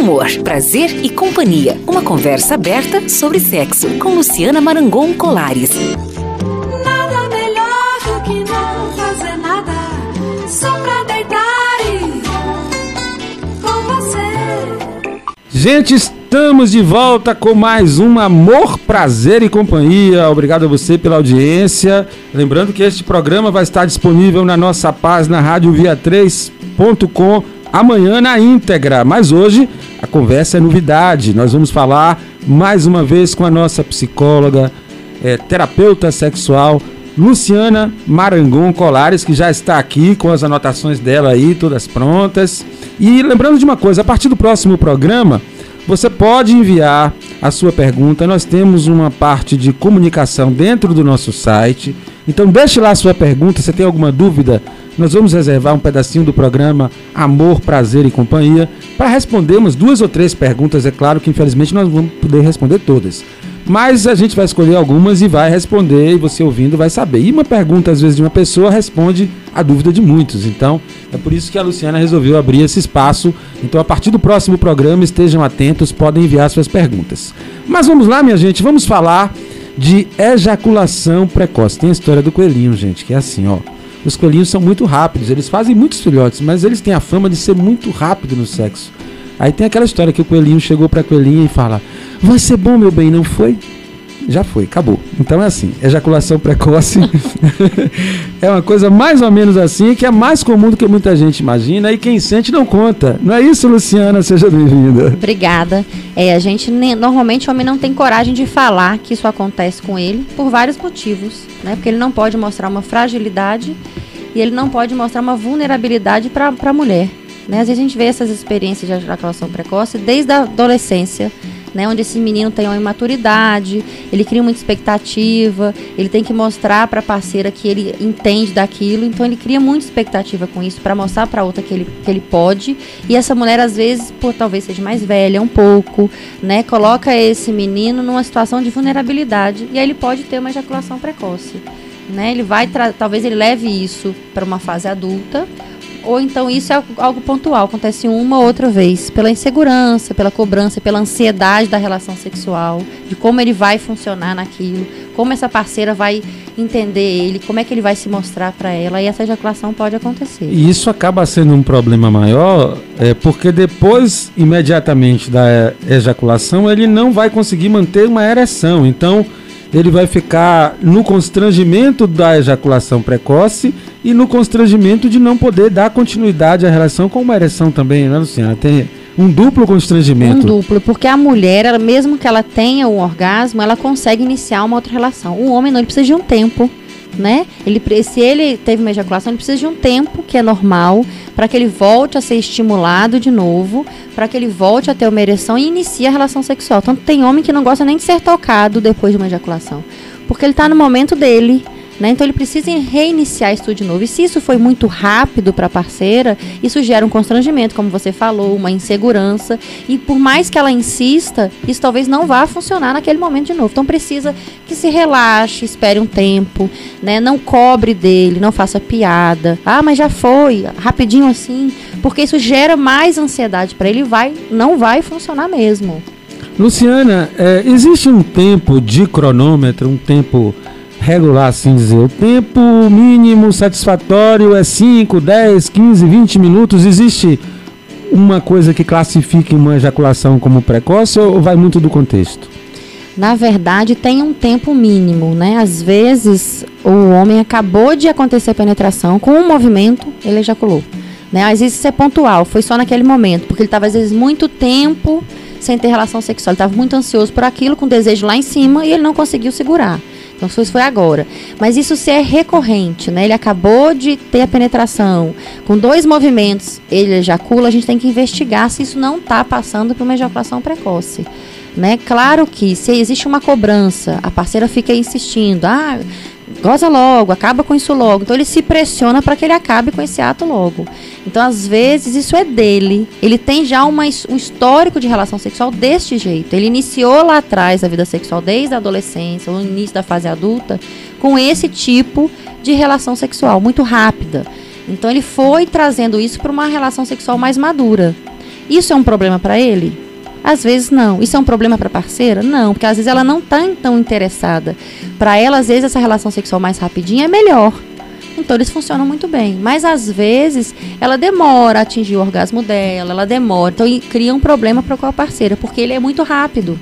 Amor, prazer e companhia. Uma conversa aberta sobre sexo com Luciana Marangon Colares. Nada melhor do que não fazer nada, só pra deitar e com você. Gente, estamos de volta com mais um Amor, Prazer e Companhia. Obrigado a você pela audiência. Lembrando que este programa vai estar disponível na nossa página radiovia3.com amanhã na íntegra. Mas hoje a conversa é novidade. Nós vamos falar mais uma vez com a nossa psicóloga, eh, terapeuta sexual, Luciana Marangon Colares, que já está aqui com as anotações dela aí, todas prontas. E lembrando de uma coisa, a partir do próximo programa, você pode enviar a sua pergunta. Nós temos uma parte de comunicação dentro do nosso site. Então deixe lá a sua pergunta, se tem alguma dúvida, nós vamos reservar um pedacinho do programa Amor, Prazer e Companhia para respondermos duas ou três perguntas. É claro que infelizmente nós não vamos poder responder todas. Mas a gente vai escolher algumas e vai responder, e você ouvindo vai saber. E uma pergunta, às vezes, de uma pessoa responde a dúvida de muitos. Então, é por isso que a Luciana resolveu abrir esse espaço. Então, a partir do próximo programa, estejam atentos, podem enviar suas perguntas. Mas vamos lá, minha gente, vamos falar de ejaculação precoce. Tem a história do coelhinho, gente, que é assim, ó. Os coelhinhos são muito rápidos, eles fazem muitos filhotes, mas eles têm a fama de ser muito rápido no sexo. Aí tem aquela história que o coelhinho chegou pra coelhinha e fala: Vai ser bom, meu bem, não foi? Já foi, acabou. Então é assim, ejaculação precoce é uma coisa mais ou menos assim, que é mais comum do que muita gente imagina e quem sente não conta. Não é isso, Luciana? Seja bem-vinda. Obrigada. É, a gente normalmente o homem não tem coragem de falar que isso acontece com ele por vários motivos, né? Porque ele não pode mostrar uma fragilidade e ele não pode mostrar uma vulnerabilidade para a mulher. Né? Às vezes a gente vê essas experiências de ejaculação precoce desde a adolescência, né? Onde esse menino tem uma imaturidade, ele cria muita expectativa, ele tem que mostrar para a parceira que ele entende daquilo, então ele cria muita expectativa com isso para mostrar para outra que ele, que ele pode. E essa mulher às vezes, por talvez seja mais velha um pouco, né, coloca esse menino numa situação de vulnerabilidade e aí ele pode ter uma ejaculação precoce, né? Ele vai talvez ele leve isso para uma fase adulta ou então isso é algo- pontual, acontece uma ou outra vez, pela insegurança, pela cobrança, pela ansiedade da relação sexual, de como ele vai funcionar naquilo, como essa parceira vai entender ele, como é que ele vai se mostrar para ela, e essa ejaculação pode acontecer. E isso acaba sendo um problema maior, é, porque depois, imediatamente da ejaculação, ele não vai conseguir manter uma ereção. Então, ele vai ficar no constrangimento da ejaculação precoce e no constrangimento de não poder dar continuidade à relação com uma ereção também, né, Luciana? Tem um duplo Um constrangimento. duplo, porque a mulher, mesmo que ela tenha um orgasmo, ela consegue iniciar uma outra relação. O homem não, ele precisa de um tempo, né? Ele, se ele teve uma ejaculação, ele precisa de um tempo, que é normal, para que ele volte a ser estimulado de novo, para que ele volte a ter uma ereção e inicie a relação sexual. Tanto tem homem que não gosta nem de ser tocado depois de uma ejaculação, porque ele está no momento dele. Né? Então ele precisa reiniciar isso de novo. E se isso foi muito rápido para a parceira, isso gera um constrangimento, como você falou, uma insegurança. E por mais que ela insista, isso talvez não vá funcionar naquele momento de novo. Então precisa que se relaxe, espere um tempo, né? Não cobre dele, não faça piada. Ah, mas já foi, rapidinho assim, porque isso gera mais ansiedade para ele, vai, não vai funcionar mesmo. Luciana, é, existe um tempo de cronômetro, um tempo regular, assim dizer. O tempo mínimo satisfatório é 5, 10, 15, 20 minutos. Existe uma coisa que classifique uma ejaculação como precoce ou vai muito do contexto? Na verdade, tem um tempo mínimo, né? Às vezes, o homem acabou de acontecer penetração, com um movimento, ele ejaculou. Né? Às vezes isso é pontual, foi só naquele momento, porque ele estava, às vezes, muito tempo sem ter relação sexual. Ele estava muito ansioso por aquilo, com desejo lá em cima, e ele não conseguiu segurar. Então, isso foi agora. Mas isso se é recorrente, né? Ele acabou de ter a penetração, com dois movimentos, ele ejacula, a gente tem que investigar se isso não está passando por uma ejaculação precoce. Né? Claro que se existe uma cobrança, a parceira fica insistindo, ah, goza logo, acaba com isso logo. Então ele se pressiona para que ele acabe com esse ato logo. Então às vezes isso é dele. Ele tem já uma, um histórico de relação sexual deste jeito. Ele iniciou lá atrás a vida sexual desde a adolescência, ou no início da fase adulta, com esse tipo de relação sexual muito rápida. Então ele foi trazendo isso para uma relação sexual mais madura. Isso é um problema para ele? Às vezes não. Isso é um problema para a parceira? Não, porque às vezes ela não está tão interessada. Para ela, às vezes essa relação sexual mais rapidinha é melhor. Então eles funcionam muito bem. Mas às vezes ela demora a atingir o orgasmo dela, ela demora. Então cria um problema para qual parceira, porque ele é muito rápido.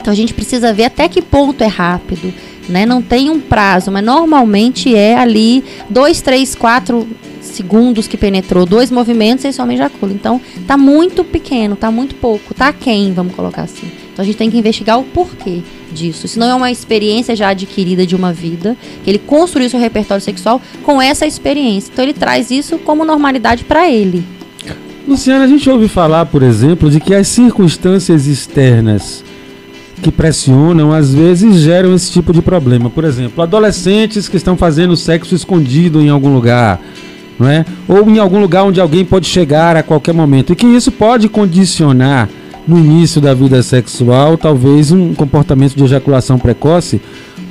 Então a gente precisa ver até que ponto é rápido. Né? Não tem um prazo, mas normalmente é ali dois, três, quatro segundos que penetrou, dois movimentos e esse homem ejacula. Então tá muito pequeno, tá muito pouco, tá quem, vamos colocar assim. Então a gente tem que investigar o porquê disso. Se não é uma experiência já adquirida de uma vida, que ele construiu seu repertório sexual com essa experiência. Então ele traz isso como normalidade para ele. Luciana, a gente ouve falar, por exemplo, de que as circunstâncias externas que pressionam às vezes geram esse tipo de problema. Por exemplo, adolescentes que estão fazendo sexo escondido em algum lugar, não é? Ou em algum lugar onde alguém pode chegar a qualquer momento e que isso pode condicionar no início da vida sexual talvez um comportamento de ejaculação precoce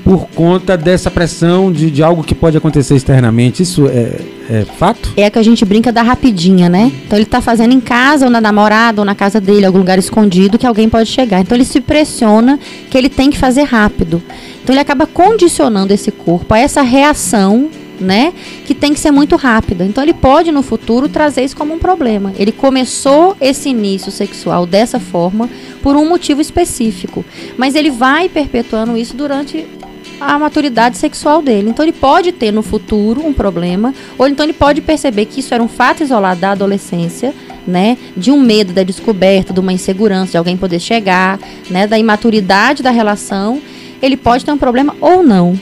por conta dessa pressão de, de algo que pode acontecer externamente. Isso é, é fato? É que a gente brinca da rapidinha, né? Então ele tá fazendo em casa, ou na namorada, ou na casa dele, algum lugar escondido que alguém pode chegar. Então ele se pressiona que ele tem que fazer rápido. Então ele acaba condicionando esse corpo a essa reação né? Que tem que ser muito rápida. Então ele pode no futuro trazer isso como um problema. Ele começou esse início sexual dessa forma por um motivo específico, mas ele vai perpetuando isso durante a maturidade sexual dele. Então ele pode ter no futuro um problema, ou então ele pode perceber que isso era um fato isolado da adolescência, né, de um medo da descoberta, de uma insegurança de alguém poder chegar, né, da imaturidade da relação. Ele pode ter um problema ou não.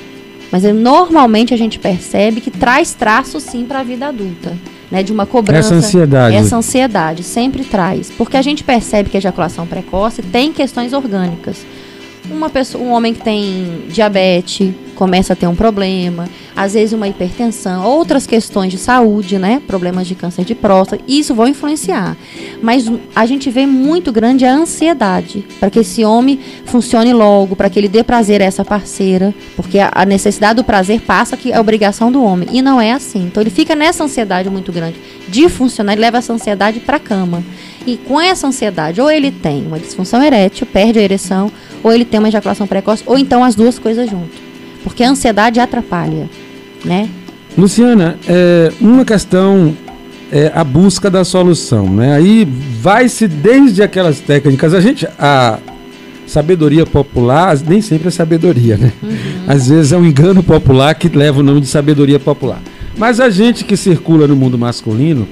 Mas é, normalmente a gente percebe que traz traços sim para a vida adulta. Né, de uma cobrança. Essa ansiedade. Essa ansiedade sempre traz. Porque a gente percebe que a ejaculação precoce tem questões orgânicas. Uma pessoa, um homem que tem diabetes, começa a ter um problema, às vezes uma hipertensão, outras questões de saúde, né? Problemas de câncer de próstata, isso vão influenciar. Mas a gente vê muito grande a ansiedade para que esse homem funcione logo, para que ele dê prazer a essa parceira, porque a necessidade do prazer passa que é obrigação do homem, e não é assim. Então ele fica nessa ansiedade muito grande de funcionar, ele leva essa ansiedade para a cama. E com essa ansiedade, ou ele tem uma disfunção erétil, perde a ereção, ou ele tem uma ejaculação precoce, ou então as duas coisas juntas. Porque a ansiedade atrapalha, né? Luciana, é, uma questão é a busca da solução, né? Aí vai-se desde aquelas técnicas, a gente, a sabedoria popular nem sempre é sabedoria, né? Uhum. Às vezes é um engano popular que leva o nome de sabedoria popular. Mas a gente que circula no mundo masculino,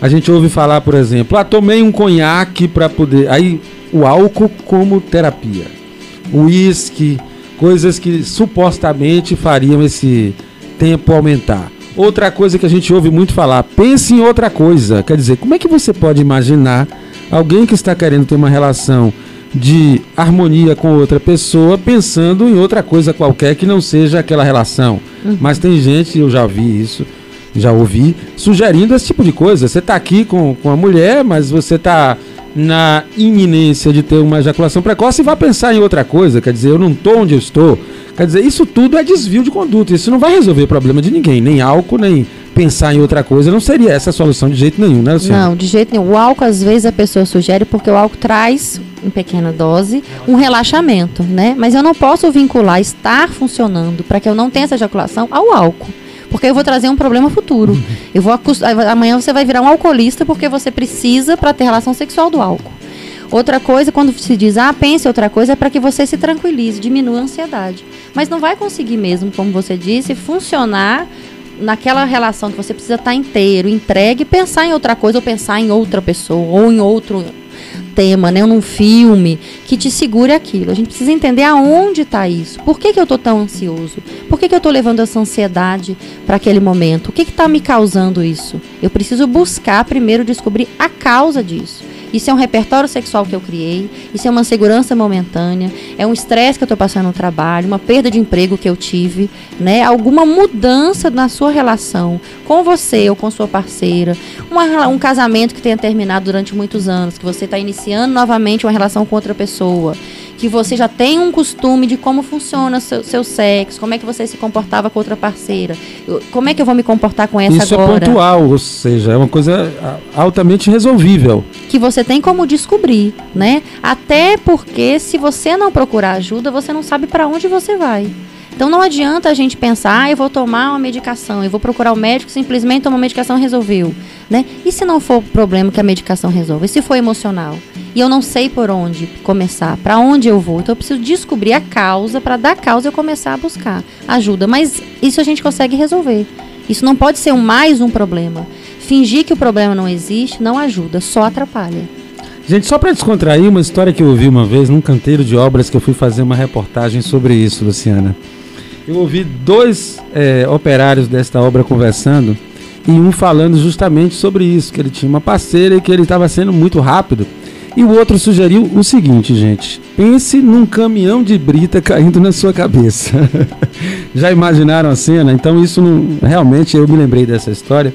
a gente ouve falar, por exemplo, ah, tomei um conhaque para poder, aí o álcool como terapia, o uísque, coisas que supostamente fariam esse tempo aumentar. Outra coisa que a gente ouve muito falar, pense em outra coisa. Quer dizer, como é que você pode imaginar alguém que está querendo ter uma relação de harmonia com outra pessoa pensando em outra coisa qualquer que não seja aquela relação? Uhum. Mas tem gente, eu já vi isso, já ouvi, sugerindo esse tipo de coisa. Você está aqui com, com a mulher, mas você está na iminência de ter uma ejaculação precoce e vai pensar em outra coisa. Quer dizer, eu não estou onde eu estou. Quer dizer, isso tudo é desvio de conduta. Isso não vai resolver o problema de ninguém, nem álcool, nem pensar em outra coisa. Não seria essa a solução de jeito nenhum, né, senhora? Não, de jeito nenhum. O álcool, às vezes, a pessoa sugere porque o álcool traz, em pequena dose, um relaxamento, né? Mas eu não posso vincular estar funcionando para que eu não tenha essa ejaculação ao álcool porque eu vou trazer um problema futuro. Eu vou amanhã você vai virar um alcoolista porque você precisa para ter relação sexual do álcool. Outra coisa, quando se diz, ah, pense outra coisa, é para que você se tranquilize, diminua a ansiedade. Mas não vai conseguir mesmo, como você disse, funcionar naquela relação que você precisa estar inteiro, entregue, pensar em outra coisa, ou pensar em outra pessoa, ou em outro tema, né, num filme, que te segure aquilo. A gente precisa entender aonde está isso. Por que, que eu estou tão ansioso? Por que, que eu estou levando essa ansiedade para aquele momento? O que está me causando isso? Eu preciso buscar primeiro descobrir a causa disso. Isso é um repertório sexual que eu criei, isso é uma segurança momentânea, é um estresse que eu estou passando no trabalho, uma perda de emprego que eu tive, né? Alguma mudança na sua relação com você ou com sua parceira, uma, um casamento que tenha terminado durante muitos anos, que você está iniciando novamente uma relação com outra pessoa que você já tem um costume de como funciona seu, seu sexo, como é que você se comportava com outra parceira, como é que eu vou me comportar com essa Isso agora. é pontual, ou seja, é uma coisa altamente resolvível. que você tem como descobrir, né? Até porque se você não procurar ajuda, você não sabe para onde você vai. Então não adianta a gente pensar, ah, eu vou tomar uma medicação, eu vou procurar o médico, simplesmente tomar uma medicação resolveu, né? E se não for o problema que a medicação resolve? E se for emocional? E eu não sei por onde começar, para onde eu vou. Então eu preciso descobrir a causa para da causa eu começar a buscar ajuda, mas isso a gente consegue resolver. Isso não pode ser um mais um problema. Fingir que o problema não existe não ajuda, só atrapalha. Gente, só para descontrair, uma história que eu ouvi uma vez num canteiro de obras que eu fui fazer uma reportagem sobre isso, Luciana. Eu ouvi dois eh, operários desta obra conversando e um falando justamente sobre isso, que ele tinha uma parceira e que ele estava sendo muito rápido. E o outro sugeriu o seguinte, gente: pense num caminhão de brita caindo na sua cabeça. Já imaginaram a cena? Então, isso não, realmente eu me lembrei dessa história,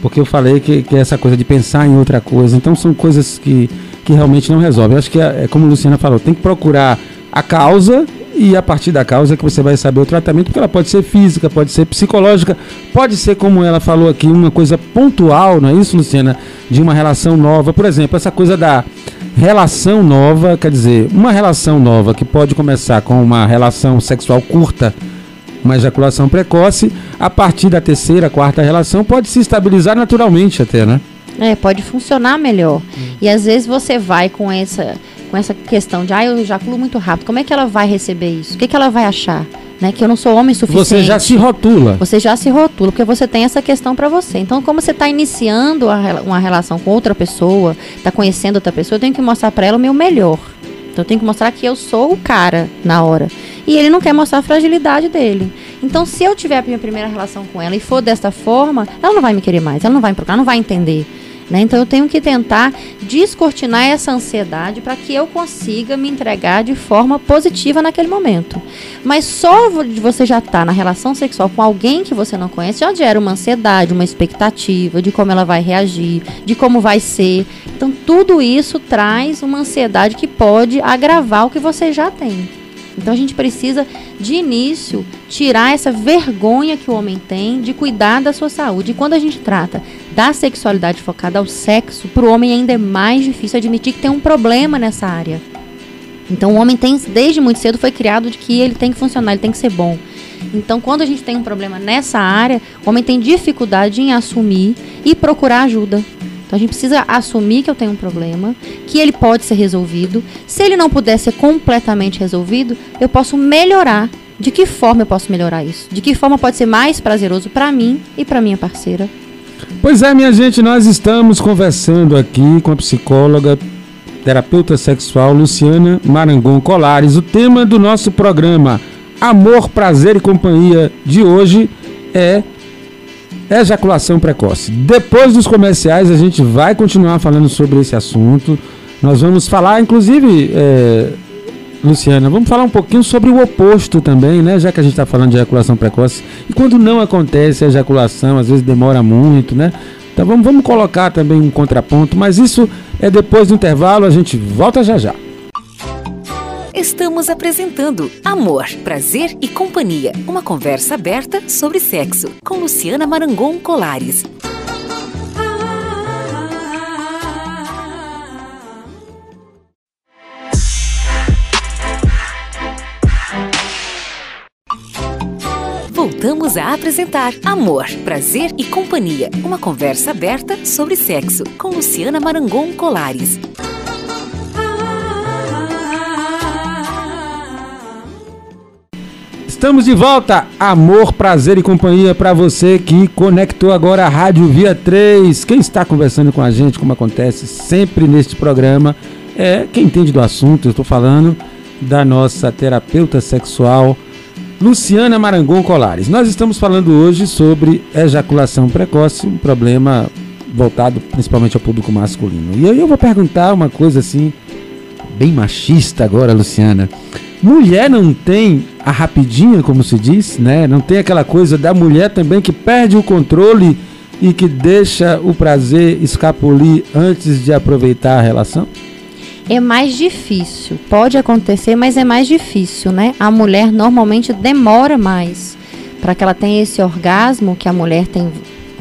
porque eu falei que, que essa coisa de pensar em outra coisa. Então, são coisas que, que realmente não resolvem. Acho que é, é como a Luciana falou: tem que procurar a causa e a partir da causa é que você vai saber o tratamento, porque ela pode ser física, pode ser psicológica, pode ser, como ela falou aqui, uma coisa pontual, não é isso, Luciana? De uma relação nova. Por exemplo, essa coisa da relação nova, quer dizer, uma relação nova que pode começar com uma relação sexual curta, uma ejaculação precoce, a partir da terceira, quarta relação, pode se estabilizar naturalmente até, né? É, pode funcionar melhor. E às vezes você vai com essa, com essa questão de, ah, eu ejaculo muito rápido. Como é que ela vai receber isso? O que, que ela vai achar? Né? Que eu não sou homem suficiente. Você já se rotula. Você já se rotula, porque você tem essa questão pra você. Então, como você está iniciando uma relação com outra pessoa, está conhecendo outra pessoa, eu tenho que mostrar pra ela o meu melhor. Então, eu tenho que mostrar que eu sou o cara na hora. E ele não quer mostrar a fragilidade dele. Então, se eu tiver a minha primeira relação com ela e for desta forma, ela não vai me querer mais, ela não vai me procurar, ela não vai entender. Né? Então eu tenho que tentar descortinar essa ansiedade para que eu consiga me entregar de forma positiva naquele momento. Mas só de você já estar na relação sexual com alguém que você não conhece já gera uma ansiedade, uma expectativa de como ela vai reagir, de como vai ser. Então tudo isso traz uma ansiedade que pode agravar o que você já tem. Então a gente precisa, de início, tirar essa vergonha que o homem tem de cuidar da sua saúde. E quando a gente trata da sexualidade focada ao sexo, para o homem ainda é mais difícil admitir que tem um problema nessa área. Então o homem tem, desde muito cedo, foi criado de que ele tem que funcionar, ele tem que ser bom. Então, quando a gente tem um problema nessa área, o homem tem dificuldade em assumir e procurar ajuda. Então a gente precisa assumir que eu tenho um problema, que ele pode ser resolvido. Se ele não puder ser completamente resolvido, eu posso melhorar. De que forma eu posso melhorar isso? De que forma pode ser mais prazeroso para mim e para minha parceira? Pois é, minha gente, nós estamos conversando aqui com a psicóloga, terapeuta sexual Luciana Marangon Colares. O tema do nosso programa Amor, Prazer e Companhia de hoje é ejaculação precoce. Depois dos comerciais, a gente vai continuar falando sobre esse assunto. Nós vamos falar, inclusive, é, Luciana, vamos falar um pouquinho sobre o oposto também, né? Já que a gente está falando de ejaculação precoce. E quando não acontece a ejaculação, às vezes demora muito, né? Então vamos, vamos colocar também um contraponto, mas isso é depois do intervalo, a gente volta já já. Estamos apresentando Amor, Prazer e Companhia, uma conversa aberta sobre sexo, com Luciana Marangon Colares. Voltamos a apresentar Amor, Prazer e Companhia, uma conversa aberta sobre sexo, com Luciana Marangon Colares. Estamos de volta, amor, prazer e companhia para você que conectou agora a Rádio Via 3. Quem está conversando com a gente, como acontece sempre neste programa, é quem entende do assunto. Eu estou falando da nossa terapeuta sexual, Luciana Marangon Colares. Nós estamos falando hoje sobre ejaculação precoce, um problema voltado principalmente ao público masculino. E aí eu vou perguntar uma coisa assim, bem machista agora, Luciana. Mulher não tem a rapidinha, como se diz, né? Não tem aquela coisa da mulher também que perde o controle e que deixa o prazer escapulir antes de aproveitar a relação? É mais difícil. Pode acontecer, mas é mais difícil, né? A mulher normalmente demora mais para que ela tenha esse orgasmo, que a mulher tem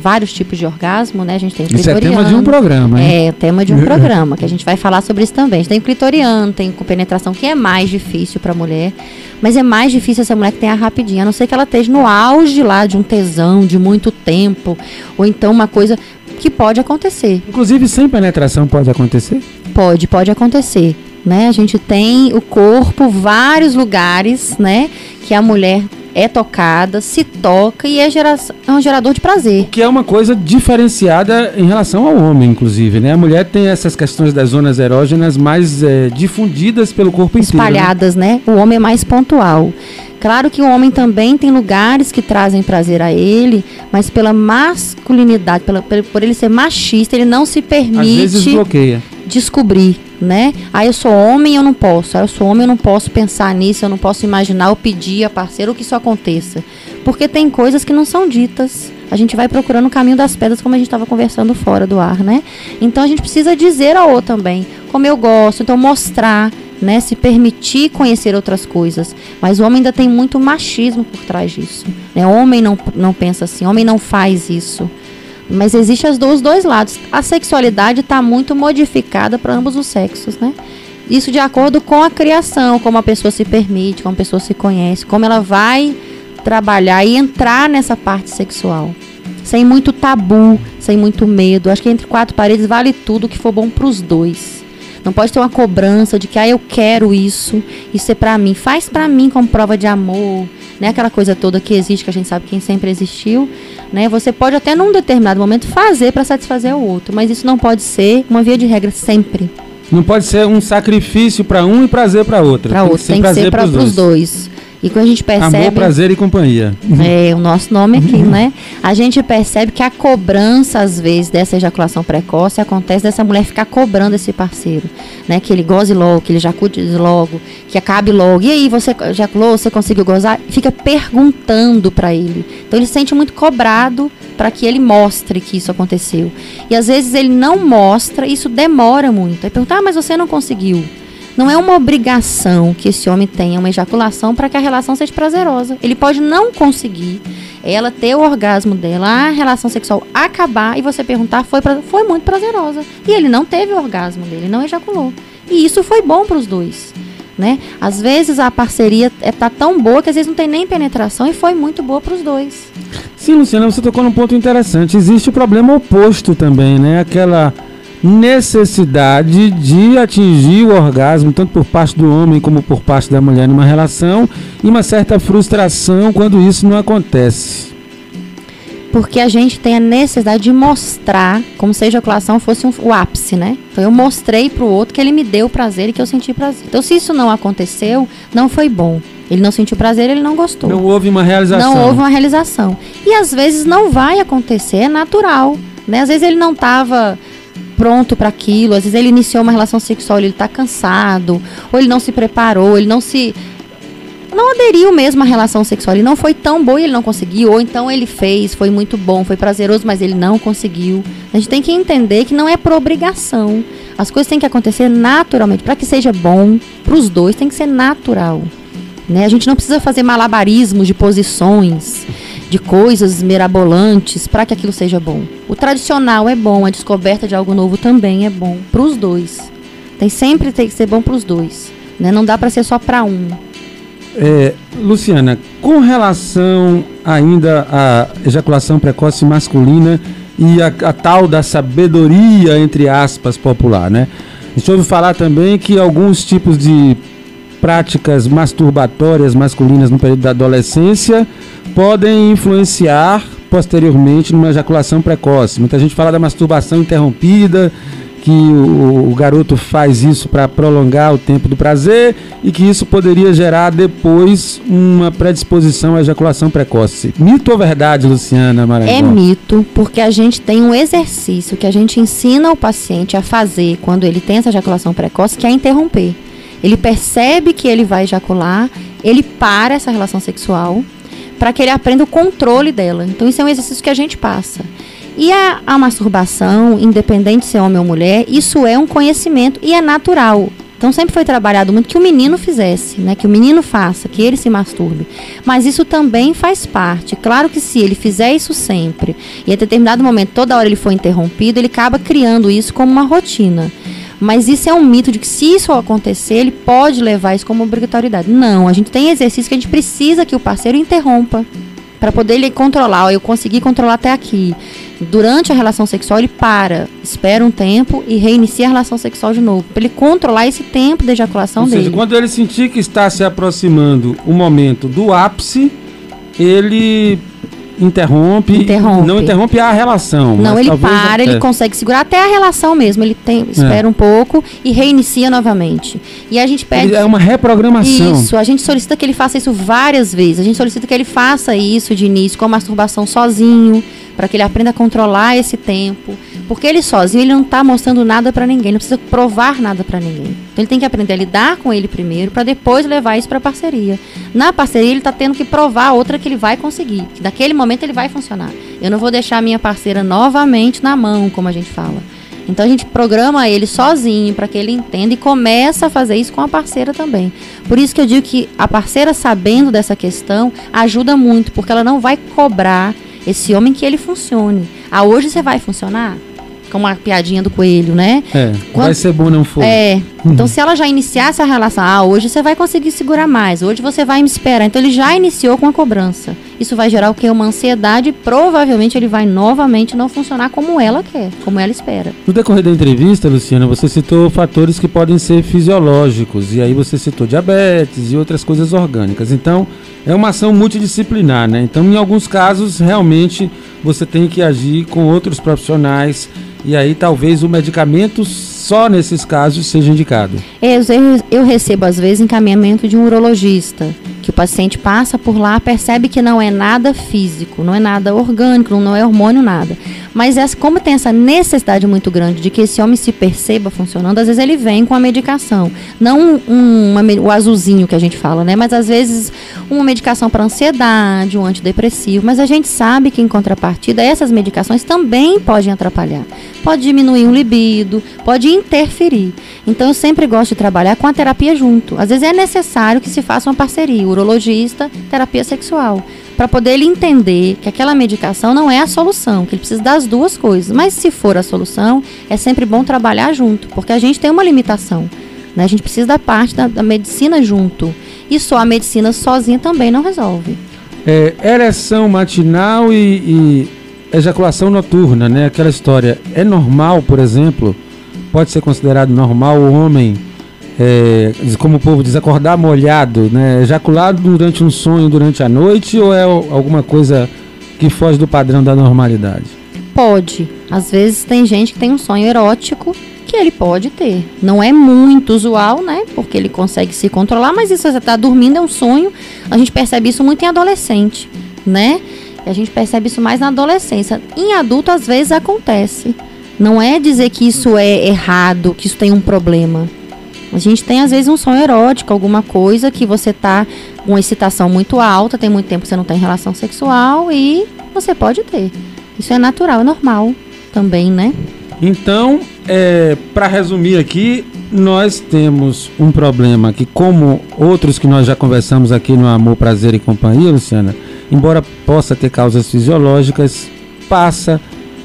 vários tipos de orgasmo, né? A gente tem o Isso é clitoriano. tema de um programa, hein? É, tema de um programa, que a gente vai falar sobre isso também. A gente tem o clitoriano, tem com penetração, que é mais difícil para a mulher. Mas é mais difícil essa mulher que tem a rapidinha, a não ser que ela esteja no auge lá de um tesão de muito tempo, ou então uma coisa que pode acontecer. Inclusive, sem penetração pode acontecer? Pode, pode acontecer. Né? A gente tem o corpo, vários lugares, né? Que a mulher é tocada, se toca e é, gera é um gerador de prazer. Que é uma coisa diferenciada em relação ao homem, inclusive, né? A mulher tem essas questões das zonas erógenas mais é, difundidas pelo corpo inteiro. né? Espalhadas, né? O homem é mais pontual. Claro que o homem também tem lugares que trazem prazer a ele, mas pela masculinidade, pela, por ele ser machista, ele não se permite descobrir, né? Ah, eu sou homem, eu não posso. Ah, eu sou homem, eu não posso pensar nisso, eu não posso imaginar ou pedir a parceiro que isso aconteça. Porque tem coisas que não são ditas. A gente vai procurando o caminho das pedras, como a gente estava conversando fora do ar, né? Então a gente precisa dizer ao outro também como eu gosto, então mostrar, né? Se permitir conhecer outras coisas. Mas o homem ainda tem muito machismo por trás disso. Né? Homem não, não pensa assim, homem não faz isso. Mas existe as do- os dois lados. A sexualidade está muito modificada para ambos os sexos, né? Isso de acordo com a criação, como a pessoa se permite, como a pessoa se conhece, como ela vai trabalhar e entrar nessa parte sexual. Sem muito tabu, sem muito medo. Acho que entre quatro paredes vale tudo que for bom para os dois. Não pode ter uma cobrança de que ah, eu quero isso, isso é pra mim. Faz pra mim como prova de amor, né? Aquela coisa toda que existe, que a gente sabe quem sempre existiu, né? Você pode até num determinado momento fazer pra satisfazer o outro, mas isso não pode ser uma via de regra sempre Não pode ser um sacrifício para um e prazer para outra. para outro, tem que ser para os dois. E quando a gente percebe Amor, prazer e companhia. É, o nosso nome aqui, né? A gente percebe que a cobrança, às vezes, dessa ejaculação precoce acontece dessa mulher ficar cobrando esse parceiro, né? Que ele goze logo, que ele jacute logo, que acabe logo. E aí, você ejaculou, você conseguiu gozar? Fica perguntando pra ele. Então, ele se sente muito cobrado para que ele mostre que isso aconteceu. E às vezes ele não mostra, isso demora muito. Aí pergunta, ah, mas você não conseguiu. Não é uma obrigação que esse homem tenha uma ejaculação para que a relação seja prazerosa. Ele pode não conseguir ela ter o orgasmo dela, a relação sexual acabar e você perguntar foi pra, foi muito prazerosa. E ele não teve o orgasmo dele, não ejaculou. E isso foi bom para os dois, né? Às vezes a parceria é, tá tão boa que às vezes não tem nem penetração e foi muito boa para os dois. Sim, Luciana, você tocou num ponto interessante. Existe o problema oposto também, né? Aquela necessidade de atingir o orgasmo, tanto por parte do homem como por parte da mulher numa relação, e uma certa frustração quando isso não acontece. Porque a gente tem a necessidade de mostrar como se a ejaculação fosse um- o ápice, né? Então eu mostrei pro outro que ele me deu prazer e que eu senti prazer. Então se isso não aconteceu, não foi bom. Ele não sentiu prazer, ele não gostou. Não houve uma realização. Não houve uma realização. E às vezes não vai acontecer, é natural. Né? Às vezes ele não estava pronto para aquilo, às vezes ele iniciou uma relação sexual, ele está cansado, ou ele não se preparou, ele não se. Não aderiu mesmo à relação sexual, ele não foi tão boa e ele não conseguiu, ou então ele fez, foi muito bom, foi prazeroso, mas ele não conseguiu. A gente tem que entender que não é por obrigação. As coisas têm que acontecer naturalmente. Para que seja bom para os dois, tem que ser natural. Né? A gente não precisa fazer malabarismos de posições, de coisas mirabolantes para que aquilo seja bom. O tradicional é bom, a descoberta de algo novo também é bom para os dois. Tem sempre tem que ser bom para os dois. Né? Não dá para ser só para um. É, Luciana, com relação ainda à ejaculação precoce masculina e a, a tal da sabedoria, entre aspas, popular, né? A gente ouve falar também que alguns tipos de práticas masturbatórias masculinas no período da adolescência podem influenciar posteriormente numa ejaculação precoce. Muita gente fala da masturbação interrompida, que o, o garoto faz isso para prolongar o tempo do prazer e que isso poderia gerar depois uma predisposição à ejaculação precoce. Mito ou verdade, Luciana Maranhão? É mito, porque a gente tem um exercício que a gente ensina o paciente a fazer quando ele tem essa ejaculação precoce, que é interromper. Ele percebe que ele vai ejacular, ele para essa relação sexual para que ele aprenda o controle dela. Então isso é um exercício que a gente passa. E a, a masturbação, independente se é homem ou mulher, isso é um conhecimento e é natural. Então sempre foi trabalhado muito que o menino fizesse, né? Que o menino faça, que ele se masturbe. Mas isso também faz parte. Claro que se ele fizer isso sempre e a determinado momento toda hora ele for interrompido, ele acaba criando isso como uma rotina. Mas isso é um mito de que se isso acontecer, ele pode levar isso como obrigatoriedade. Não, a gente tem exercício que a gente precisa que o parceiro interrompa para poder ele controlar. Eu consegui controlar até aqui. Durante a relação sexual, ele para, espera um tempo e reinicia a relação sexual de novo. Para ele controlar esse tempo de ejaculação Ou dele. seja, quando ele sentir que está se aproximando o momento do ápice, ele interrompe. Interrompe. Não interrompe a relação. Não, ele para, até- ele consegue segurar até a relação mesmo. Ele tem, espera um pouco e reinicia novamente. E a gente pede. É uma reprogramação. Isso, a gente solicita que ele faça isso várias vezes. A gente solicita que ele faça isso de início com a masturbação sozinho, para que ele aprenda a controlar esse tempo. Porque ele sozinho, ele não está mostrando nada para ninguém, não precisa provar nada para ninguém. Então ele tem que aprender a lidar com ele primeiro, para depois levar isso para parceria. Na parceria, ele está tendo que provar a outra que ele vai conseguir, que naquele momento ele vai funcionar. Eu não vou deixar a minha parceira novamente na mão, como a gente fala. Então a gente programa ele sozinho para que ele entenda e começa a fazer isso com a parceira também. Por isso que eu digo que a parceira sabendo dessa questão ajuda muito, porque ela não vai cobrar esse homem que ele funcione. Ah, hoje você vai funcionar? Como a piadinha do coelho, né? É, Quando- vai ser bom não for. É. Então, se ela já iniciar essa relação, ah, hoje você vai conseguir segurar mais, hoje você vai me esperar. Então, ele já iniciou com a cobrança. Isso vai gerar o quê? Uma ansiedade provavelmente ele vai novamente não funcionar como ela quer, como ela espera. No decorrer da entrevista, Luciana, você citou fatores que podem ser fisiológicos, e aí você citou diabetes e outras coisas orgânicas. Então, é uma ação multidisciplinar, né? Então, em alguns casos, realmente você tem que agir com outros profissionais, e aí talvez o medicamento só nesses casos seja indicado. É, Eu, eu recebo, às vezes, encaminhamento de um urologista, que o paciente passa por lá, percebe que não é nada físico, não é nada orgânico, não é hormônio, nada. Mas essa, como tem essa necessidade muito grande de que esse homem se perceba funcionando, às vezes ele vem com a medicação. Não um, uma o azulzinho que a gente fala, né? Mas às vezes uma medicação para ansiedade, um antidepressivo. Mas a gente sabe que, em contrapartida, essas medicações também podem atrapalhar. Pode diminuir o libido, pode interferir. Então eu sempre gosto de trabalhar com a terapia junto. Às vezes é necessário que se faça uma parceria, urologista, terapia sexual, para poder ele entender que aquela medicação não é a solução, que ele precisa das duas coisas. Mas se for a solução, é sempre bom trabalhar junto, porque a gente tem uma limitação. Né? A gente precisa da parte da, da medicina junto. E só a medicina sozinha também não resolve. É, ereção matinal e, e ejaculação noturna, né? Aquela história. É normal, por exemplo, pode ser considerado normal o homem, é, como o povo diz, acordar molhado, né? Ejacular durante um sonho durante a noite ou é alguma coisa que foge do padrão da normalidade? Pode. Às vezes tem gente que tem um sonho erótico que ele pode ter. Não é muito usual, né? Porque ele consegue se controlar, mas isso você está dormindo é um sonho. A gente percebe isso muito em adolescente, né? E a gente percebe isso mais na adolescência. Em adulto, às vezes acontece. Não é dizer que isso é errado, que isso tem um problema. A gente tem às vezes um sonho erótico, alguma coisa que você tá com uma excitação muito alta, tem muito tempo que você não tem relação sexual e você pode ter. Isso é natural, é normal também, né? Então, é, para resumir aqui, nós temos um problema que, como outros que nós já conversamos aqui no Amor, Prazer e Companhia, Luciana, embora possa ter causas fisiológicas, passa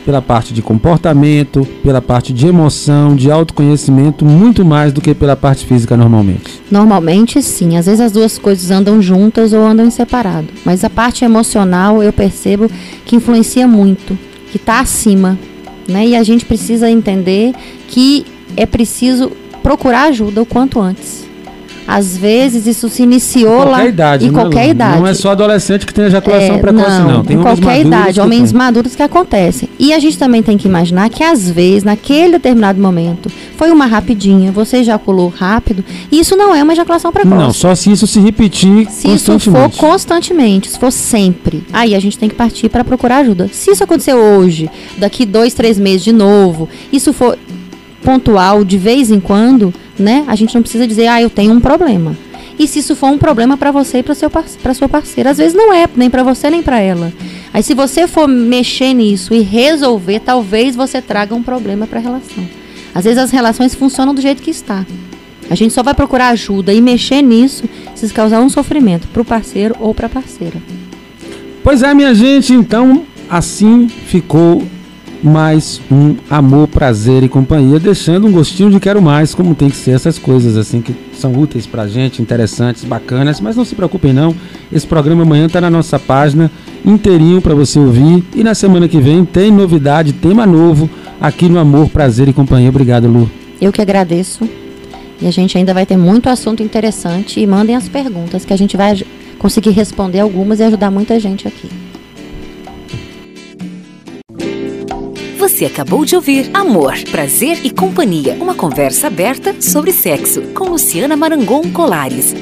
pela parte de comportamento, pela parte de emoção, de autoconhecimento, muito mais do que pela parte física normalmente. Normalmente sim, às vezes as duas coisas andam juntas ou andam em separado. Mas a parte emocional eu percebo que influencia muito, que está acima. Né? E a gente precisa entender que é preciso procurar ajuda o quanto antes. Às vezes isso se iniciou Em lá qualquer idade, em né, qualquer Lu? idade. Não é só adolescente que tem ejaculação É, precoce, não. Tem em qualquer idade, homens tem. maduros que acontecem. E a gente também tem que imaginar que às vezes, naquele determinado momento, foi uma rapidinha, você ejaculou rápido, e isso não é uma ejaculação precoce. Não, só se isso se repetir Se isso for constantemente. constantemente, se for sempre, aí a gente tem que partir para procurar ajuda. Se isso acontecer hoje, daqui dois, três meses de novo, isso for pontual de vez em quando, né? A gente não precisa dizer, ah, eu tenho um problema. E se isso for um problema para você e para seu para sua parceira, às vezes não é nem para você nem para ela. Aí se você for mexer nisso e resolver, talvez você traga um problema para a relação. Às vezes as relações funcionam do jeito que está. A gente só vai procurar ajuda e mexer nisso se causar um sofrimento para o parceiro ou para a parceira. Pois é, minha gente, então assim ficou mais um amor, prazer e companhia, deixando um gostinho de quero mais, como tem que ser essas coisas assim que são úteis pra gente, interessantes, bacanas, mas não se preocupem não, esse programa amanhã tá na nossa página inteirinho para você ouvir e na semana que vem tem novidade, tema novo aqui no Amor, Prazer e Companhia. Obrigado, Lu. Eu que agradeço. E a gente ainda vai ter muito assunto interessante e mandem as perguntas que a gente vai conseguir responder algumas e ajudar muita gente aqui. Você acabou de ouvir Amor, Prazer e Companhia, uma conversa aberta sobre sexo com Luciana Marangon Colares.